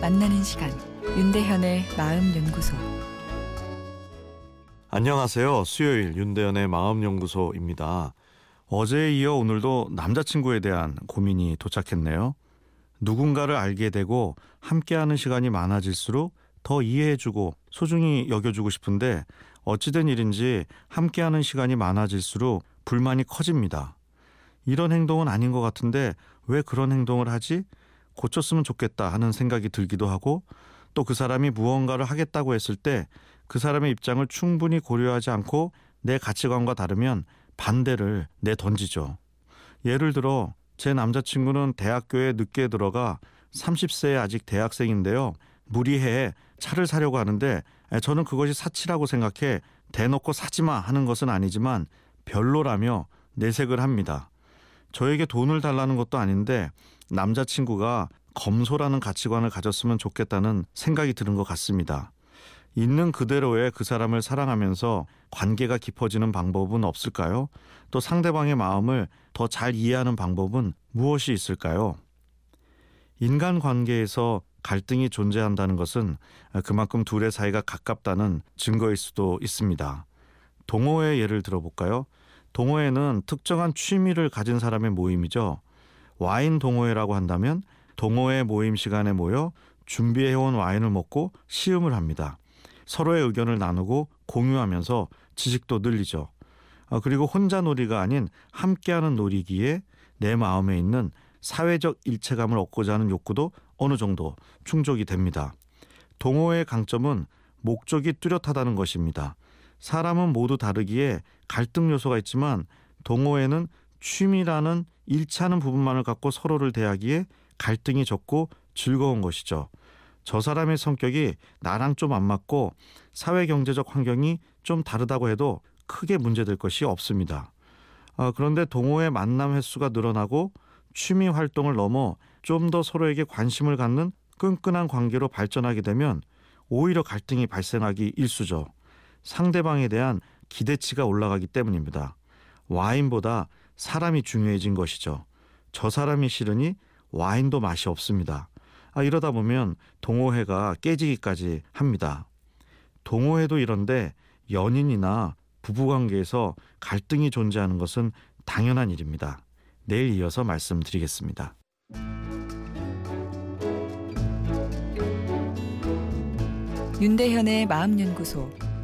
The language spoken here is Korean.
만나는 시간 윤대현의 마음 연구소 안녕하세요. 수요일 윤대현의 마음 연구소입니다. 어제에 이어 오늘도 남자친구에 대한 고민이 도착했네요. 누군가를 알게 되고 함께하는 시간이 많아질수록 더 이해해주고 소중히 여겨주고 싶은데 어찌된 일인지 함께하는 시간이 많아질수록 불만이 커집니다. 이런 행동은 아닌 것 같은데 왜 그런 행동을 하지? 고쳤으면 좋겠다 하는 생각이 들기도 하고 또 그 사람이 무언가를 하겠다고 했을 때 그 사람의 입장을 충분히 고려하지 않고 내 가치관과 다르면 반대를 내던지죠. 예를 들어 제 남자친구는 대학교에 늦게 들어가 30세에 아직 대학생인데요. 무리해 차를 사려고 하는데 저는 그것이 사치라고 생각해 대놓고 사지마 하는 것은 아니지만 별로라며 내색을 합니다. 저에게 돈을 달라는 것도 아닌데 남자친구가 검소라는 가치관을 가졌으면 좋겠다는 생각이 드는 것 같습니다. 있는 그대로의 그 사람을 사랑하면서 관계가 깊어지는 방법은 없을까요? 또 상대방의 마음을 더 잘 이해하는 방법은 무엇이 있을까요? 인간 관계에서 갈등이 존재한다는 것은 그만큼 둘의 사이가 가깝다는 증거일 수도 있습니다. 동호회 예를 들어볼까요? 동호회는 특정한 취미를 가진 사람의 모임이죠. 와인 동호회라고 한다면 동호회 모임 시간에 모여 준비해온 와인을 먹고 시음을 합니다. 서로의 의견을 나누고 공유하면서 지식도 늘리죠. 아, 그리고 혼자 놀이가 아닌 함께하는 놀이기에 내 마음에 있는 사회적 일체감을 얻고자 하는 욕구도 어느 정도 충족이 됩니다. 동호회의 강점은 목적이 뚜렷하다는 것입니다. 사람은 모두 다르기에 갈등 요소가 있지만 동호회는 취미라는 일치하는 부분만을 갖고 서로를 대하기에 갈등이 적고 즐거운 것이죠. 저 사람의 성격이 나랑 좀 안 맞고 사회 경제적 환경이 좀 다르다고 해도 크게 문제될 것이 없습니다. 어, 그런데 동호회 만남 횟수가 늘어나고 취미 활동을 넘어 좀 더 서로에게 관심을 갖는 끈끈한 관계로 발전하게 되면 오히려 갈등이 발생하기 일수죠. 상대방에 대한 기대치가 올라가기 때문입니다. 와인보다 사람이 중요해진 것이죠. 저 사람이 싫으니 와인도 맛이 없습니다. 아, 이러다 보면 동호회가 깨지기까지 합니다. 동호회도 이런데 연인이나 부부관계에서 갈등이 존재하는 것은 당연한 일입니다. 내일 이어서 말씀드리겠습니다. 윤대현의 마음연구소